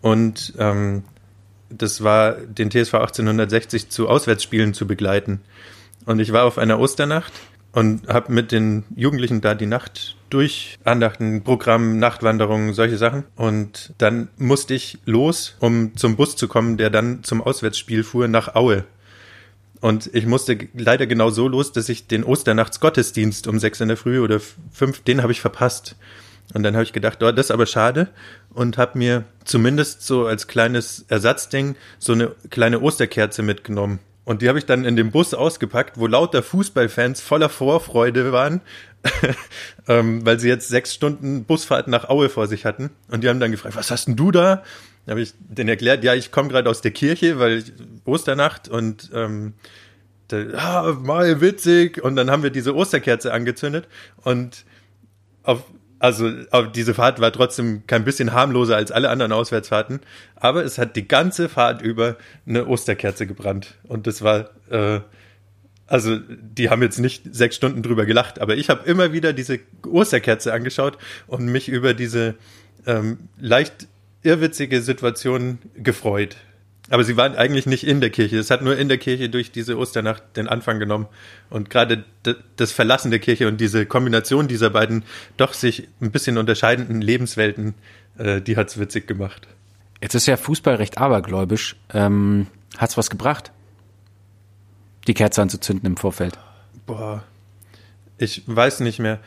und ähm, das war den TSV 1860 zu Auswärtsspielen zu begleiten. Und ich war auf einer Osternacht und habe mit den Jugendlichen da die Nacht durch, Andachten, Programm, Nachtwanderungen, solche Sachen. Und dann musste ich los, um zum Bus zu kommen, der dann zum Auswärtsspiel fuhr nach Aue. Und ich musste leider genau so los, dass ich den Osternachtsgottesdienst um sechs in der Früh oder fünf, den habe ich verpasst. Und dann habe ich gedacht, oh, das ist aber schade und habe mir zumindest so als kleines Ersatzding so eine kleine Osterkerze mitgenommen. Und die habe ich dann in dem Bus ausgepackt, wo lauter Fußballfans voller Vorfreude waren, (laughs) ähm, weil sie jetzt sechs Stunden Busfahrt nach Aue vor sich hatten. Und die haben dann gefragt, was hast denn du da? Da habe ich denen erklärt, ja, ich komme gerade aus der Kirche, weil ich, Osternacht und ähm, da, ah, mal witzig. Und dann haben wir diese Osterkerze angezündet und auf, also diese Fahrt war trotzdem kein bisschen harmloser als alle anderen Auswärtsfahrten, aber es hat die ganze Fahrt über eine Osterkerze gebrannt und das war äh, also die haben jetzt nicht sechs Stunden drüber gelacht, aber ich habe immer wieder diese Osterkerze angeschaut und mich über diese ähm, leicht irrwitzige Situation gefreut. Aber sie waren eigentlich nicht in der Kirche. Es hat nur in der Kirche durch diese Osternacht den Anfang genommen. Und gerade das Verlassen der Kirche und diese Kombination dieser beiden doch sich ein bisschen unterscheidenden Lebenswelten, äh, die hat's witzig gemacht. Jetzt ist ja Fußball recht abergläubisch. Ähm, hat's was gebracht? Die Kerze anzuzünden im Vorfeld? Boah, ich weiß nicht mehr.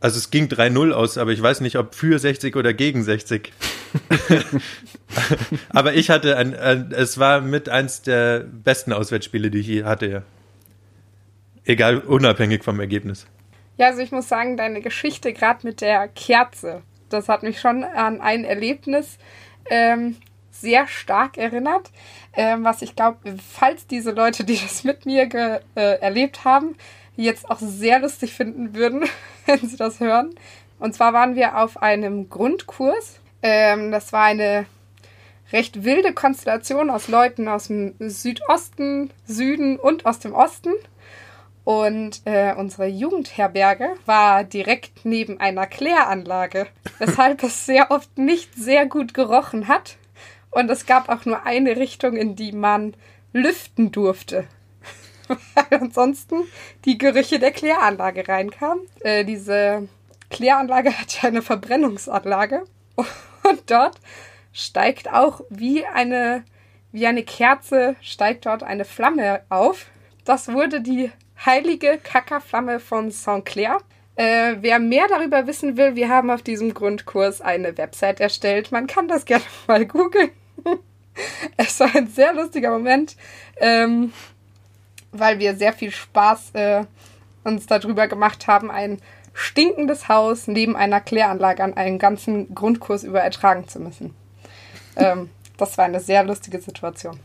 Also es ging 3-0 aus, aber ich weiß nicht, ob für 60 oder gegen 60. (laughs) Aber ich hatte ein, ein, es war mit eins der besten Auswärtsspiele, die ich je hatte. Egal, unabhängig vom Ergebnis. Ja, also ich muss sagen, deine Geschichte gerade mit der Kerze, das hat mich schon an ein Erlebnis ähm, sehr stark erinnert, ähm, was ich glaube, falls diese Leute, die das mit mir ge, äh, erlebt haben, jetzt auch sehr lustig finden würden, (laughs) wenn sie das hören. Und zwar waren wir auf einem Grundkurs ähm, das war eine recht wilde Konstellation aus Leuten aus dem Südosten, Süden und aus dem Osten. Und äh, unsere Jugendherberge war direkt neben einer Kläranlage, weshalb es sehr oft nicht sehr gut gerochen hat. Und es gab auch nur eine Richtung, in die man lüften durfte. (laughs) Weil ansonsten die Gerüche der Kläranlage reinkamen. Äh, diese Kläranlage (laughs) hat ja eine Verbrennungsanlage. Und dort steigt auch wie eine, wie eine Kerze, steigt dort eine Flamme auf. Das wurde die heilige Kackerflamme von Saint Clair. Äh, wer mehr darüber wissen will, wir haben auf diesem Grundkurs eine Website erstellt. Man kann das gerne (laughs) mal googeln. (laughs) es war ein sehr lustiger Moment, ähm, weil wir sehr viel Spaß äh, uns darüber gemacht haben, ein stinkendes Haus neben einer Kläranlage an einen ganzen Grundkurs über ertragen zu müssen. Ähm, das war eine sehr lustige Situation.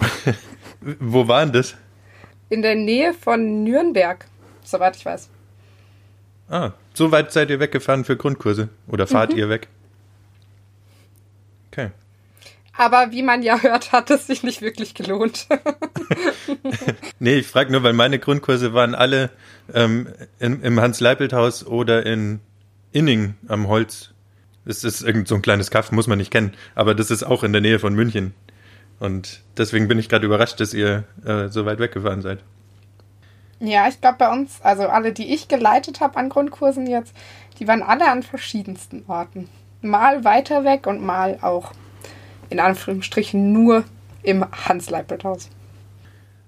(laughs) Wo war denn das? In der Nähe von Nürnberg, soweit ich weiß. Ah, so weit seid ihr weggefahren für Grundkurse? Oder fahrt mhm. ihr weg? Okay. Aber wie man ja hört, hat es sich nicht wirklich gelohnt. (laughs) nee, ich frage nur, weil meine Grundkurse waren alle ähm, in, im Hans-Leipelt-Haus oder in Inning am Holz. Das ist irgend so ein kleines Kaff, muss man nicht kennen. Aber das ist auch in der Nähe von München. Und deswegen bin ich gerade überrascht, dass ihr äh, so weit weggefahren seid. Ja, ich glaube bei uns, also alle, die ich geleitet habe an Grundkursen jetzt, die waren alle an verschiedensten Orten. Mal weiter weg und mal auch in Anführungsstrichen nur im Hans-Leipelt-Haus.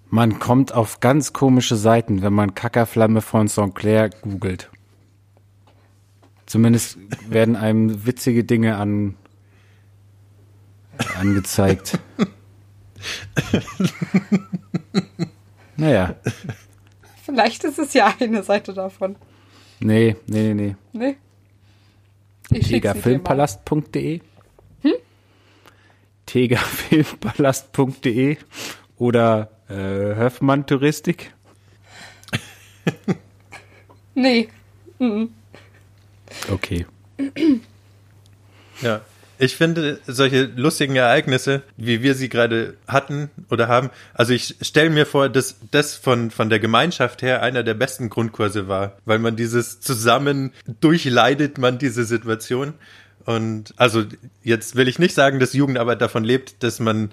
Man kommt auf ganz komische Seiten, wenn man Kackerflamme von St. Clair googelt. Zumindest werden einem witzige Dinge an, angezeigt. naja. Vielleicht ist es ja eine Seite davon. Nee, nee, nee, nee. Nee? Tegafilmpalast.de hm? Tegafilmpalast.de oder äh, Höfmann Touristik? (laughs) nee. Mhm. Okay. Ja, ich finde solche lustigen Ereignisse, wie wir sie gerade hatten oder haben, also ich stelle mir vor, dass das von, von der Gemeinschaft her einer der besten Grundkurse war, weil man dieses zusammen durchleidet man diese Situation. Und also jetzt will ich nicht sagen, dass Jugendarbeit davon lebt, dass man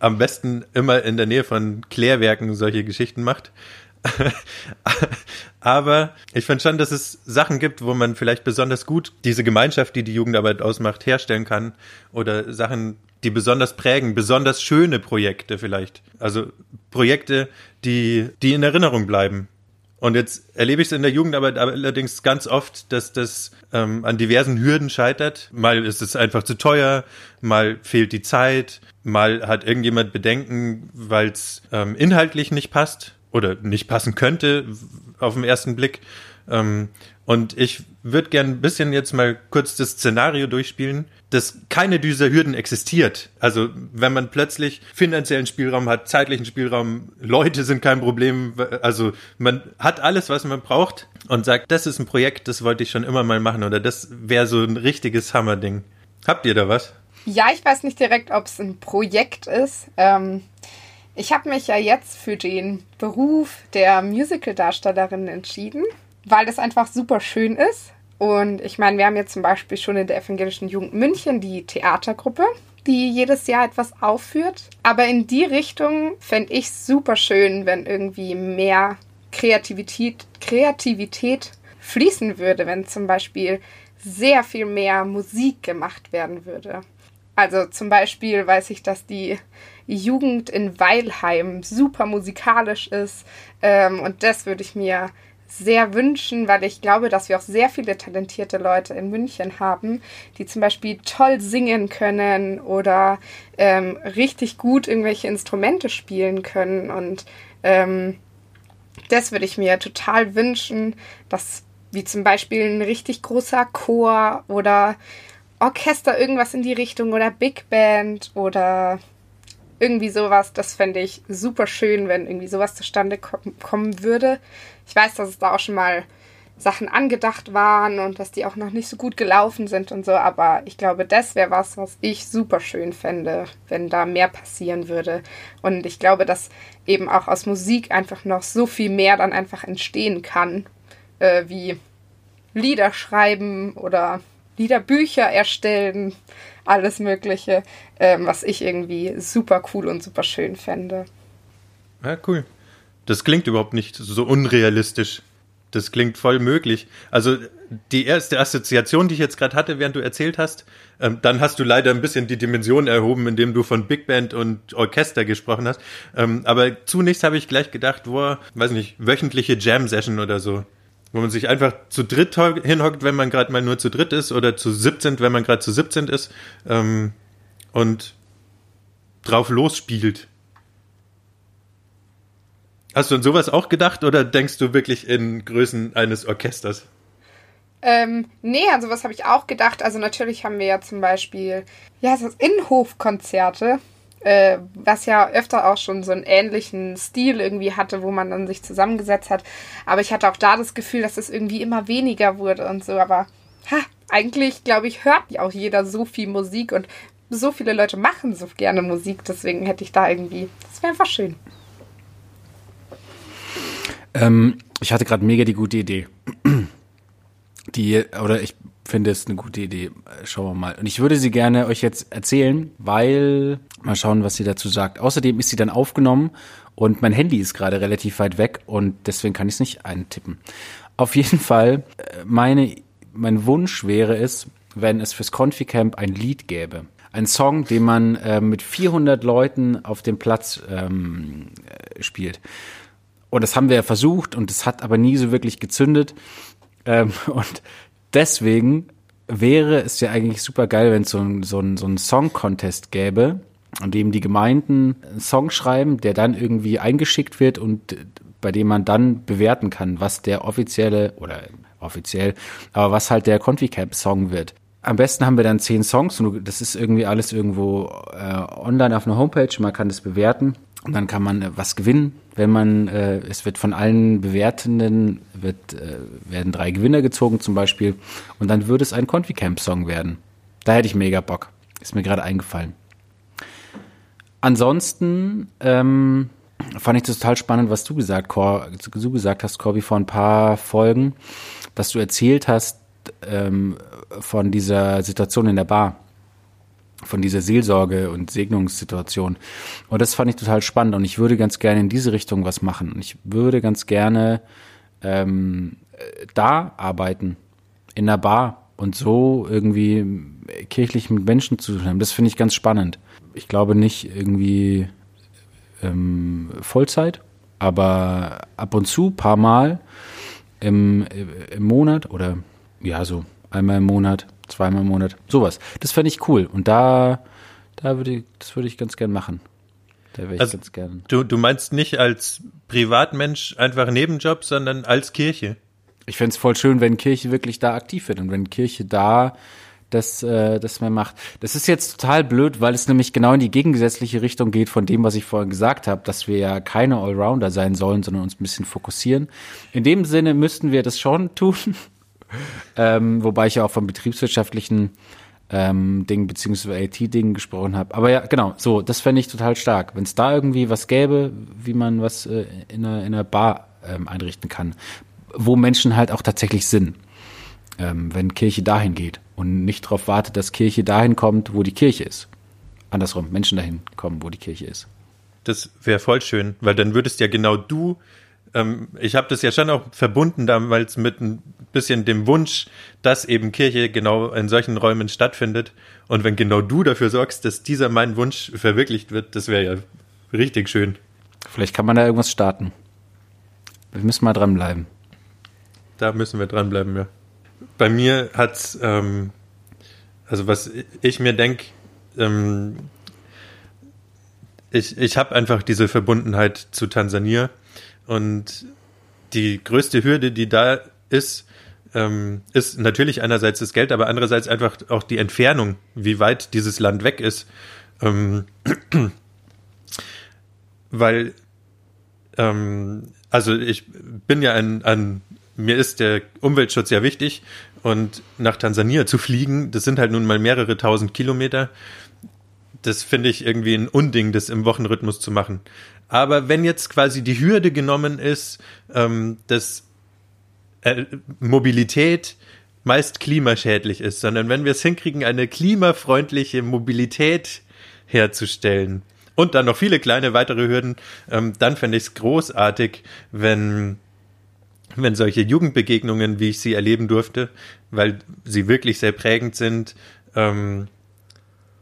am besten immer in der Nähe von Klärwerken solche Geschichten macht. (laughs) Aber ich finde schon, dass es Sachen gibt, wo man vielleicht besonders gut diese Gemeinschaft, die die Jugendarbeit ausmacht, herstellen kann. Oder Sachen, die besonders prägen, besonders schöne Projekte vielleicht. Also Projekte, die, die in Erinnerung bleiben. Und jetzt erlebe ich es in der Jugendarbeit allerdings ganz oft, dass das ähm, an diversen Hürden scheitert. Mal ist es einfach zu teuer, mal fehlt die Zeit, mal hat irgendjemand Bedenken, weil es ähm, inhaltlich nicht passt oder nicht passen könnte auf den ersten Blick. Ähm, und ich würde gern ein bisschen jetzt mal kurz das Szenario durchspielen, dass keine dieser Hürden existiert. Also wenn man plötzlich finanziellen Spielraum hat, zeitlichen Spielraum, Leute sind kein Problem, also man hat alles, was man braucht und sagt, das ist ein Projekt, das wollte ich schon immer mal machen oder das wäre so ein richtiges Hammerding. Habt ihr da was? Ja, ich weiß nicht direkt, ob es ein Projekt ist. Ähm, ich habe mich ja jetzt für den Beruf der Musical-Darstellerin entschieden, weil das einfach super schön ist. Und ich meine, wir haben jetzt zum Beispiel schon in der Evangelischen Jugend München die Theatergruppe, die jedes Jahr etwas aufführt. Aber in die Richtung fände ich super schön, wenn irgendwie mehr Kreativität, Kreativität fließen würde, wenn zum Beispiel sehr viel mehr Musik gemacht werden würde. Also zum Beispiel weiß ich, dass die Jugend in Weilheim super musikalisch ist. Ähm, und das würde ich mir sehr wünschen, weil ich glaube, dass wir auch sehr viele talentierte Leute in München haben, die zum Beispiel toll singen können oder ähm, richtig gut irgendwelche Instrumente spielen können. Und ähm, das würde ich mir total wünschen, dass wie zum Beispiel ein richtig großer Chor oder Orchester irgendwas in die Richtung oder Big Band oder irgendwie sowas, das fände ich super schön, wenn irgendwie sowas zustande kommen würde. Ich weiß, dass es da auch schon mal Sachen angedacht waren und dass die auch noch nicht so gut gelaufen sind und so, aber ich glaube, das wäre was, was ich super schön fände, wenn da mehr passieren würde. Und ich glaube, dass eben auch aus Musik einfach noch so viel mehr dann einfach entstehen kann, äh, wie Lieder schreiben oder Liederbücher erstellen, alles Mögliche, ähm, was ich irgendwie super cool und super schön fände. Ja, cool. Das klingt überhaupt nicht so unrealistisch, das klingt voll möglich. Also die erste Assoziation, die ich jetzt gerade hatte, während du erzählt hast, ähm, dann hast du leider ein bisschen die Dimension erhoben, indem du von Big Band und Orchester gesprochen hast. Ähm, aber zunächst habe ich gleich gedacht, wo, weiß nicht, wöchentliche Jam-Session oder so. Wo man sich einfach zu dritt hinhockt, wenn man gerade mal nur zu dritt ist, oder zu 17, wenn man gerade zu 17 ist, ähm, und drauf losspielt. Hast du an sowas auch gedacht oder denkst du wirklich in Größen eines Orchesters? Ähm, nee, an sowas habe ich auch gedacht. Also natürlich haben wir ja zum Beispiel, ja, Innenhofkonzerte, äh, was ja öfter auch schon so einen ähnlichen Stil irgendwie hatte, wo man dann sich zusammengesetzt hat. Aber ich hatte auch da das Gefühl, dass es irgendwie immer weniger wurde und so. Aber ha, eigentlich, glaube ich, hört ja auch jeder so viel Musik und so viele Leute machen so gerne Musik. Deswegen hätte ich da irgendwie, das wäre einfach schön. Ähm, ich hatte gerade mega die gute Idee. Die, oder ich finde es eine gute Idee. Schauen wir mal. Und ich würde sie gerne euch jetzt erzählen, weil mal schauen, was sie dazu sagt. Außerdem ist sie dann aufgenommen und mein Handy ist gerade relativ weit weg und deswegen kann ich es nicht eintippen. Auf jeden Fall, äh, meine, mein Wunsch wäre es, wenn es fürs Confi-Camp ein Lied gäbe. Ein Song, den man äh, mit 400 Leuten auf dem Platz ähm, äh, spielt. Und das haben wir ja versucht und es hat aber nie so wirklich gezündet. Ähm, (laughs) und deswegen wäre es ja eigentlich super geil, wenn es so ein, so ein, so ein Song-Contest gäbe, an dem die Gemeinden einen Song schreiben, der dann irgendwie eingeschickt wird und bei dem man dann bewerten kann, was der offizielle oder offiziell, aber was halt der Conficamp-Song wird. Am besten haben wir dann zehn Songs und das ist irgendwie alles irgendwo äh, online auf einer Homepage. Man kann das bewerten und dann kann man äh, was gewinnen, wenn man, äh, es wird von allen Bewertenden, wird, äh, werden drei Gewinner gezogen zum Beispiel. Und dann würde es ein Conficamp-Song werden. Da hätte ich mega Bock. Ist mir gerade eingefallen. Ansonsten ähm, fand ich das total spannend, was du gesagt, Cor, du gesagt hast, Corby, vor ein paar Folgen, dass du erzählt hast ähm, von dieser Situation in der Bar von dieser Seelsorge und Segnungssituation. Und das fand ich total spannend und ich würde ganz gerne in diese Richtung was machen. Und ich würde ganz gerne ähm, da arbeiten, in der Bar und so irgendwie kirchlich mit Menschen zu tun haben. Das finde ich ganz spannend. Ich glaube nicht irgendwie ähm, Vollzeit, aber ab und zu, paar Mal im, im Monat oder ja, so einmal im Monat zweimal im Monat, sowas. Das fände ich cool. Und da, da würde ich, das würde ich ganz gern machen. Da wäre ich also, ganz gern. Du, du meinst nicht als Privatmensch einfach Nebenjob, sondern als Kirche? Ich fände es voll schön, wenn Kirche wirklich da aktiv wird und wenn Kirche da das, äh, das mehr macht. Das ist jetzt total blöd, weil es nämlich genau in die gegengesetzliche Richtung geht von dem, was ich vorhin gesagt habe, dass wir ja keine Allrounder sein sollen, sondern uns ein bisschen fokussieren. In dem Sinne müssten wir das schon (laughs) tun, ähm, wobei ich ja auch vom betriebswirtschaftlichen ähm, Ding beziehungsweise IT-Ding gesprochen habe. Aber ja, genau, so, das fände ich total stark. Wenn es da irgendwie was gäbe, wie man was äh, in, einer, in einer Bar ähm, einrichten kann, wo Menschen halt auch tatsächlich sind. Ähm, wenn Kirche dahin geht und nicht darauf wartet, dass Kirche dahin kommt, wo die Kirche ist. Andersrum, Menschen dahin kommen, wo die Kirche ist. Das wäre voll schön, weil dann würdest ja genau du ähm, ich habe das ja schon auch verbunden damals mit ein bisschen dem Wunsch, dass eben Kirche genau in solchen Räumen stattfindet. Und wenn genau du dafür sorgst, dass dieser mein Wunsch verwirklicht wird, das wäre ja richtig schön. Vielleicht kann man da irgendwas starten. Wir müssen mal dranbleiben. Da müssen wir dranbleiben, ja. Bei mir hat's, ähm, also was ich mir denke, ähm, ich, ich habe einfach diese Verbundenheit zu Tansania und die größte Hürde, die da ist, ähm, ist natürlich einerseits das Geld, aber andererseits einfach auch die Entfernung, wie weit dieses Land weg ist. Ähm, (clears throat) weil, ähm, also ich bin ja ein, ein, mir ist der Umweltschutz ja wichtig und nach Tansania zu fliegen, das sind halt nun mal mehrere tausend Kilometer. Das finde ich irgendwie ein Unding, das im Wochenrhythmus zu machen. Aber wenn jetzt quasi die Hürde genommen ist, ähm, dass äh, Mobilität meist klimaschädlich ist, sondern wenn wir es hinkriegen, eine klimafreundliche Mobilität herzustellen und dann noch viele kleine weitere Hürden, ähm, dann fände ich es großartig, wenn wenn solche Jugendbegegnungen, wie ich sie erleben durfte, weil sie wirklich sehr prägend sind, ähm,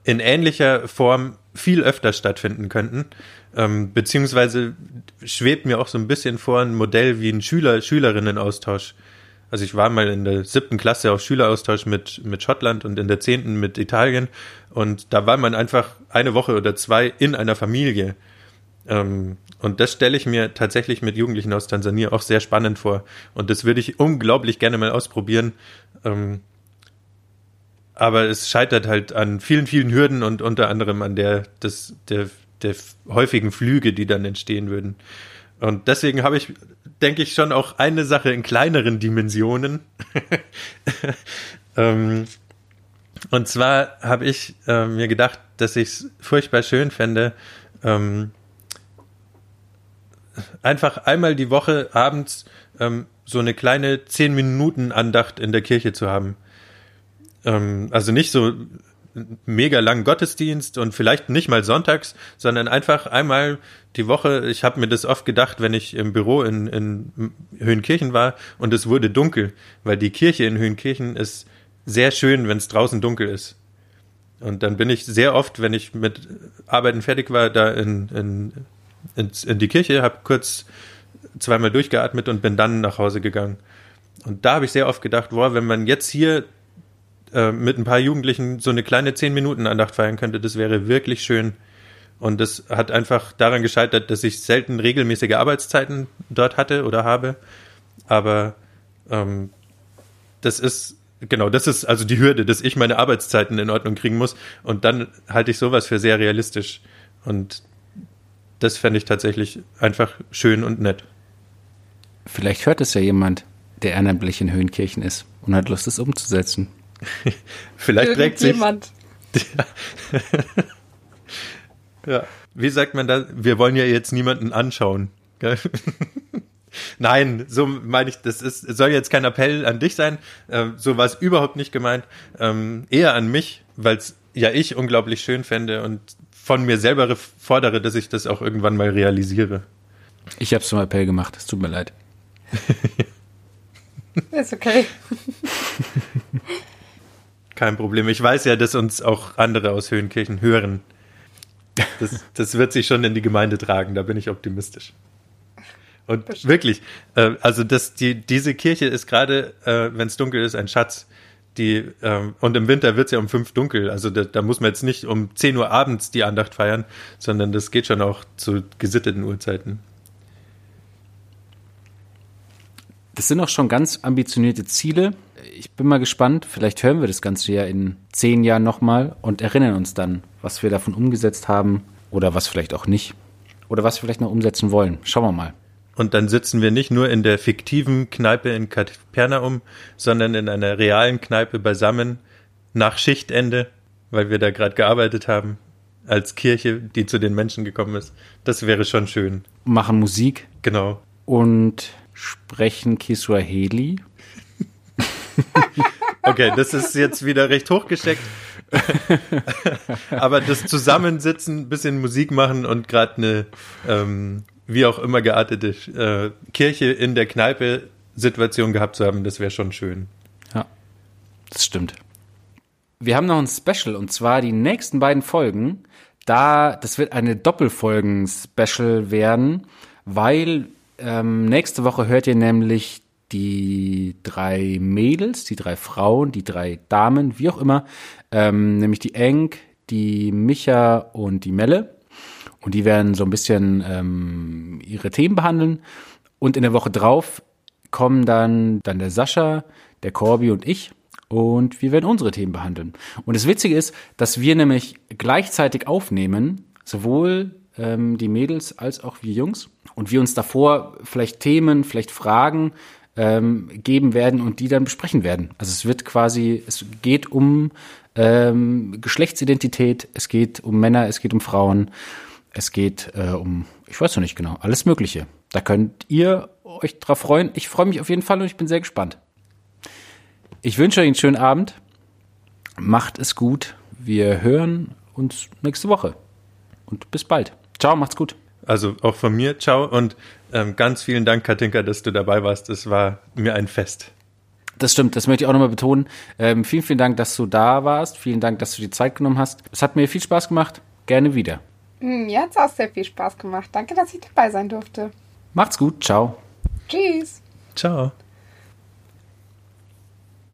in ähnlicher Form viel öfter stattfinden könnten. Ähm, beziehungsweise schwebt mir auch so ein bisschen vor ein Modell wie ein Schüler-Schülerinnen-Austausch. Also ich war mal in der siebten Klasse auf Schüleraustausch mit, mit Schottland und in der zehnten mit Italien. Und da war man einfach eine Woche oder zwei in einer Familie. Ähm, und das stelle ich mir tatsächlich mit Jugendlichen aus Tansania auch sehr spannend vor. Und das würde ich unglaublich gerne mal ausprobieren. Ähm, aber es scheitert halt an vielen, vielen Hürden und unter anderem an der, des, der, der häufigen Flüge, die dann entstehen würden. Und deswegen habe ich, denke ich, schon auch eine Sache in kleineren Dimensionen. (laughs) ähm, und zwar habe ich äh, mir gedacht, dass ich es furchtbar schön fände, ähm, einfach einmal die Woche abends ähm, so eine kleine zehn Minuten Andacht in der Kirche zu haben. Ähm, also nicht so mega langen Gottesdienst und vielleicht nicht mal sonntags, sondern einfach einmal die Woche. Ich habe mir das oft gedacht, wenn ich im Büro in, in Höhenkirchen war und es wurde dunkel, weil die Kirche in Höhenkirchen ist sehr schön, wenn es draußen dunkel ist. Und dann bin ich sehr oft, wenn ich mit Arbeiten fertig war, da in, in in, in die Kirche, habe kurz zweimal durchgeatmet und bin dann nach Hause gegangen. Und da habe ich sehr oft gedacht, boah, wenn man jetzt hier äh, mit ein paar Jugendlichen so eine kleine zehn Minuten Andacht feiern könnte, das wäre wirklich schön. Und das hat einfach daran gescheitert, dass ich selten regelmäßige Arbeitszeiten dort hatte oder habe. Aber ähm, das ist genau, das ist also die Hürde, dass ich meine Arbeitszeiten in Ordnung kriegen muss. Und dann halte ich sowas für sehr realistisch. Und das fände ich tatsächlich einfach schön und nett. Vielleicht hört es ja jemand, der ehrenamtlich in Höhenkirchen ist und hat Lust, es umzusetzen. (laughs) Vielleicht trägt sich. Jemand. (laughs) ja. Wie sagt man da? Wir wollen ja jetzt niemanden anschauen. (laughs) Nein, so meine ich, das ist, soll jetzt kein Appell an dich sein. Ähm, so war es überhaupt nicht gemeint. Ähm, eher an mich, weil es ja ich unglaublich schön fände und von mir selber fordere, dass ich das auch irgendwann mal realisiere. Ich habe es zum Appell gemacht, es tut mir leid. Ist okay. Kein Problem. Ich weiß ja, dass uns auch andere aus Höhenkirchen hören. Das, (laughs) das wird sich schon in die Gemeinde tragen, da bin ich optimistisch. Und Bestimmt. wirklich, äh, also das, die, diese Kirche ist gerade, äh, wenn es dunkel ist, ein Schatz die, ähm, und im Winter wird es ja um fünf dunkel. Also da, da, muss man jetzt nicht um 10 Uhr abends die Andacht feiern, sondern das geht schon auch zu gesitteten Uhrzeiten. Das sind auch schon ganz ambitionierte Ziele. Ich bin mal gespannt. Vielleicht hören wir das Ganze ja in zehn Jahren nochmal und erinnern uns dann, was wir davon umgesetzt haben oder was vielleicht auch nicht. Oder was wir vielleicht noch umsetzen wollen. Schauen wir mal. Und dann sitzen wir nicht nur in der fiktiven Kneipe in Kapernaum, sondern in einer realen Kneipe beisammen nach Schichtende, weil wir da gerade gearbeitet haben, als Kirche, die zu den Menschen gekommen ist. Das wäre schon schön. Machen Musik. Genau. Und sprechen Kiswahili. (laughs) okay, das ist jetzt wieder recht hochgesteckt. (laughs) Aber das Zusammensitzen, bisschen Musik machen und gerade eine ähm, wie auch immer geartete äh, Kirche in der Kneipe Situation gehabt zu haben, das wäre schon schön. Ja, das stimmt. Wir haben noch ein Special und zwar die nächsten beiden Folgen. Da, das wird eine Doppelfolgen-Special werden, weil ähm, nächste Woche hört ihr nämlich die drei Mädels, die drei Frauen, die drei Damen, wie auch immer, ähm, nämlich die Eng, die Micha und die Melle. Und die werden so ein bisschen ähm, ihre Themen behandeln. Und in der Woche drauf kommen dann, dann der Sascha, der Corby und ich. Und wir werden unsere Themen behandeln. Und das Witzige ist, dass wir nämlich gleichzeitig aufnehmen, sowohl ähm, die Mädels als auch wir Jungs. Und wir uns davor vielleicht Themen, vielleicht Fragen ähm, geben werden und die dann besprechen werden. Also es wird quasi, es geht um ähm, Geschlechtsidentität, es geht um Männer, es geht um Frauen. Es geht äh, um, ich weiß noch nicht genau, alles Mögliche. Da könnt ihr euch drauf freuen. Ich freue mich auf jeden Fall und ich bin sehr gespannt. Ich wünsche euch einen schönen Abend. Macht es gut. Wir hören uns nächste Woche. Und bis bald. Ciao, macht's gut. Also auch von mir, ciao und ähm, ganz vielen Dank, Katinka, dass du dabei warst. Es war mir ein Fest. Das stimmt, das möchte ich auch nochmal betonen. Ähm, vielen, vielen Dank, dass du da warst. Vielen Dank, dass du die Zeit genommen hast. Es hat mir viel Spaß gemacht. Gerne wieder. Hm, Mir hat es auch sehr viel Spaß gemacht. Danke, dass ich dabei sein durfte. Macht's gut. Ciao. Tschüss. Ciao.